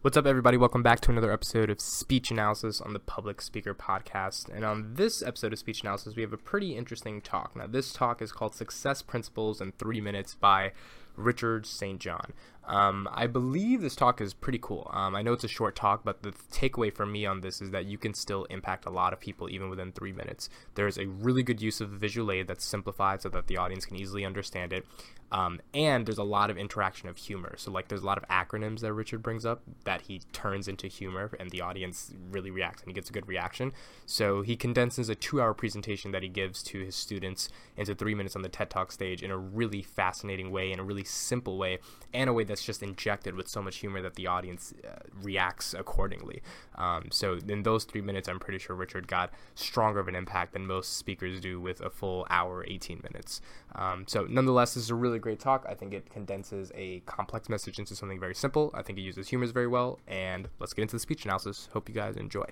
What's up, everybody? Welcome back to another episode of Speech Analysis on the Public Speaker Podcast. And on this episode of Speech Analysis, we have a pretty interesting talk. Now, this talk is called Success Principles in Three Minutes by Richard St. John. Um, I believe this talk is pretty cool. Um, I know it's a short talk, but the takeaway for me on this is that you can still impact a lot of people even within three minutes. There's a really good use of visual aid that's simplified so that the audience can easily understand it. Um, and there's a lot of interaction of humor. So, like, there's a lot of acronyms that Richard brings up that he turns into humor, and the audience really reacts, and he gets a good reaction. So, he condenses a two hour presentation that he gives to his students into three minutes on the TED Talk stage in a really fascinating way, in a really simple way, and a way that's just injected with so much humor that the audience uh, reacts accordingly. Um, so, in those three minutes, I'm pretty sure Richard got stronger of an impact than most speakers do with a full hour, 18 minutes. Um, so, nonetheless, this is a really great talk. I think it condenses a complex message into something very simple. I think it uses humor very well. And let's get into the speech analysis. Hope you guys enjoy.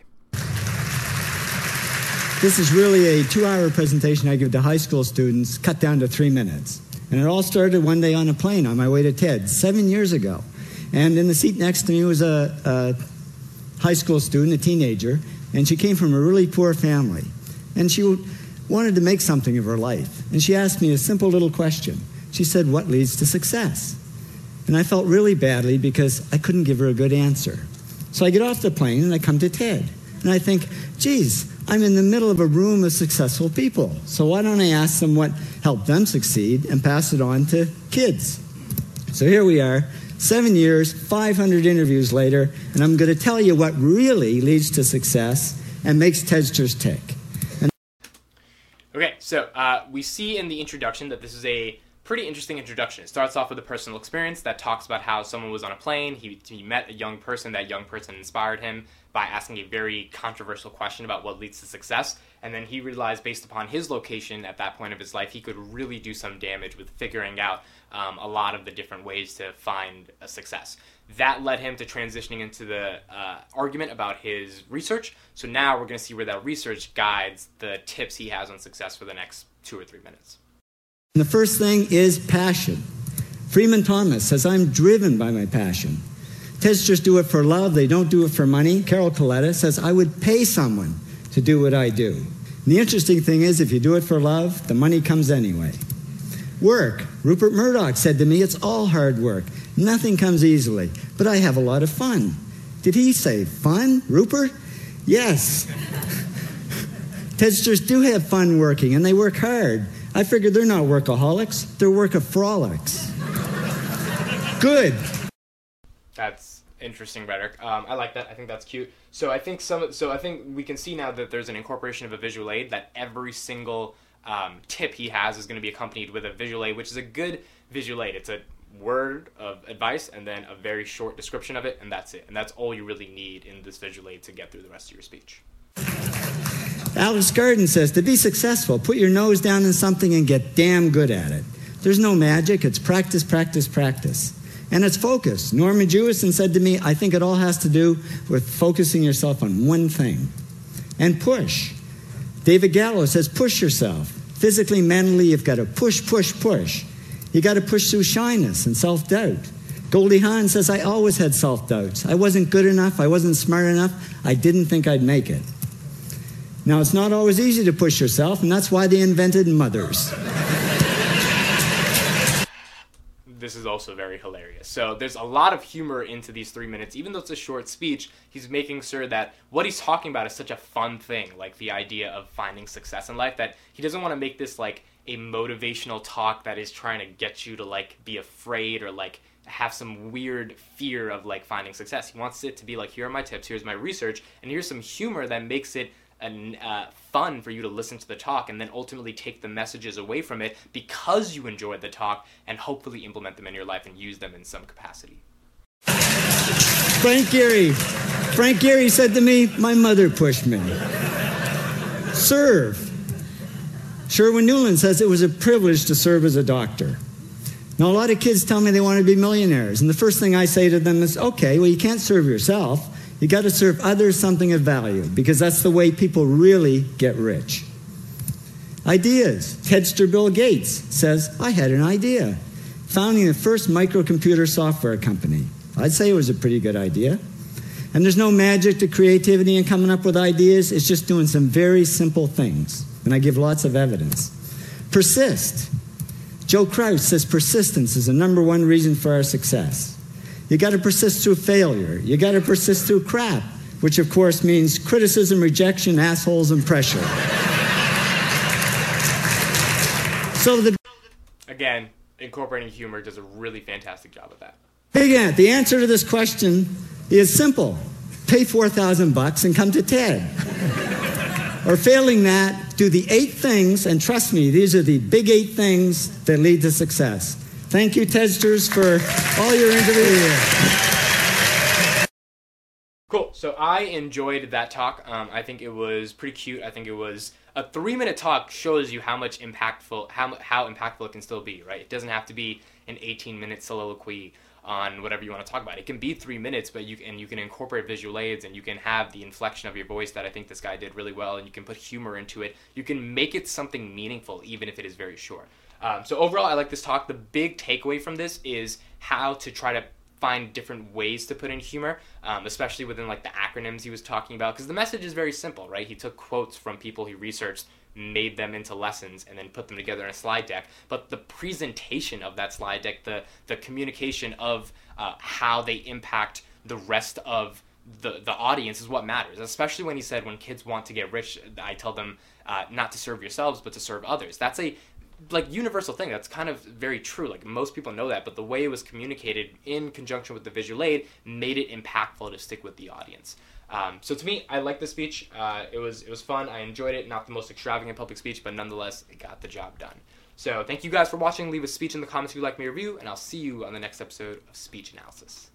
This is really a two hour presentation I give to high school students, cut down to three minutes. And it all started one day on a plane on my way to TED, seven years ago. And in the seat next to me was a, a high school student, a teenager, and she came from a really poor family. And she wanted to make something of her life. And she asked me a simple little question. She said, What leads to success? And I felt really badly because I couldn't give her a good answer. So I get off the plane and I come to TED. And I think, geez, I'm in the middle of a room of successful people. So why don't I ask them what helped them succeed and pass it on to kids? So here we are, seven years, 500 interviews later, and I'm going to tell you what really leads to success and makes TEDsters tick. And okay, so uh, we see in the introduction that this is a pretty interesting introduction. It starts off with a personal experience that talks about how someone was on a plane, he, he met a young person, that young person inspired him by asking a very controversial question about what leads to success, and then he realized based upon his location at that point of his life, he could really do some damage with figuring out um, a lot of the different ways to find a success. That led him to transitioning into the uh, argument about his research. So now we're going to see where that research guides the tips he has on success for the next two or three minutes. The first thing is passion. Freeman Thomas says, I'm driven by my passion. TEDsters do it for love, they don't do it for money. Carol Coletta says, I would pay someone to do what I do. And the interesting thing is, if you do it for love, the money comes anyway. Work. Rupert Murdoch said to me, It's all hard work. Nothing comes easily, but I have a lot of fun. Did he say fun, Rupert? Yes. TEDsters do have fun working, and they work hard. I figured they're not workaholics, they're workafrolics. Good. That's interesting rhetoric. Um, I like that. I think that's cute. So I think some. So I think we can see now that there's an incorporation of a visual aid. That every single um, tip he has is going to be accompanied with a visual aid, which is a good visual aid. It's a word of advice and then a very short description of it, and that's it. And that's all you really need in this visual aid to get through the rest of your speech. Alex Garden says to be successful, put your nose down in something and get damn good at it. There's no magic, it's practice, practice, practice. And it's focus. Norman Jewison said to me, I think it all has to do with focusing yourself on one thing. And push. David Gallo says, push yourself. Physically, mentally, you've got to push, push, push. You got to push through shyness and self doubt. Goldie Hawn says, I always had self doubts. I wasn't good enough. I wasn't smart enough. I didn't think I'd make it. Now, it's not always easy to push yourself, and that's why they invented mothers. this is also very hilarious. So there's a lot of humor into these three minutes. Even though it's a short speech, he's making sure that what he's talking about is such a fun thing, like the idea of finding success in life, that he doesn't want to make this like a motivational talk that is trying to get you to like be afraid or like have some weird fear of like finding success. He wants it to be like, here are my tips, here's my research, and here's some humor that makes it and uh, fun for you to listen to the talk and then ultimately take the messages away from it because you enjoyed the talk and hopefully implement them in your life and use them in some capacity. Frank Gehry. Frank Gehry said to me, My mother pushed me. serve. Sherwin Nuland says it was a privilege to serve as a doctor. Now, a lot of kids tell me they want to be millionaires, and the first thing I say to them is, okay, well, you can't serve yourself. You got to serve others something of value because that's the way people really get rich. Ideas. Tedster Bill Gates says, I had an idea. Founding the first microcomputer software company. I'd say it was a pretty good idea. And there's no magic to creativity and coming up with ideas. It's just doing some very simple things. And I give lots of evidence. Persist. Joe Kraus says persistence is the number one reason for our success. You got to persist through failure. You got to persist through crap, which of course means criticism, rejection, assholes, and pressure. so the again, incorporating humor does a really fantastic job of that. Big Ant, the answer to this question is simple. Pay 4,000 bucks and come to TED. or failing that, do the eight things, and trust me, these are the big eight things that lead to success. Thank you, TEDsters, for all your interviews. Cool. So I enjoyed that talk. Um, I think it was pretty cute. I think it was a three-minute talk shows you how much impactful how how impactful it can still be. Right. It doesn't have to be an 18-minute soliloquy on whatever you want to talk about. It can be three minutes, but you and you can incorporate visual aids and you can have the inflection of your voice that I think this guy did really well, and you can put humor into it. You can make it something meaningful, even if it is very short. Um, so overall, I like this talk. The big takeaway from this is how to try to find different ways to put in humor, um, especially within like the acronyms he was talking about. Because the message is very simple, right? He took quotes from people he researched made them into lessons and then put them together in a slide deck. But the presentation of that slide deck, the the communication of uh, how they impact the rest of the the audience is what matters. Especially when he said when kids want to get rich, I tell them uh, not to serve yourselves but to serve others. That's a like universal thing that's kind of very true like most people know that but the way it was communicated in conjunction with the visual aid made it impactful to stick with the audience um, so to me, I like the speech. Uh, it was it was fun. I enjoyed it. Not the most extravagant public speech, but nonetheless, it got the job done. So thank you guys for watching. Leave a speech in the comments if you like me review, and I'll see you on the next episode of Speech Analysis.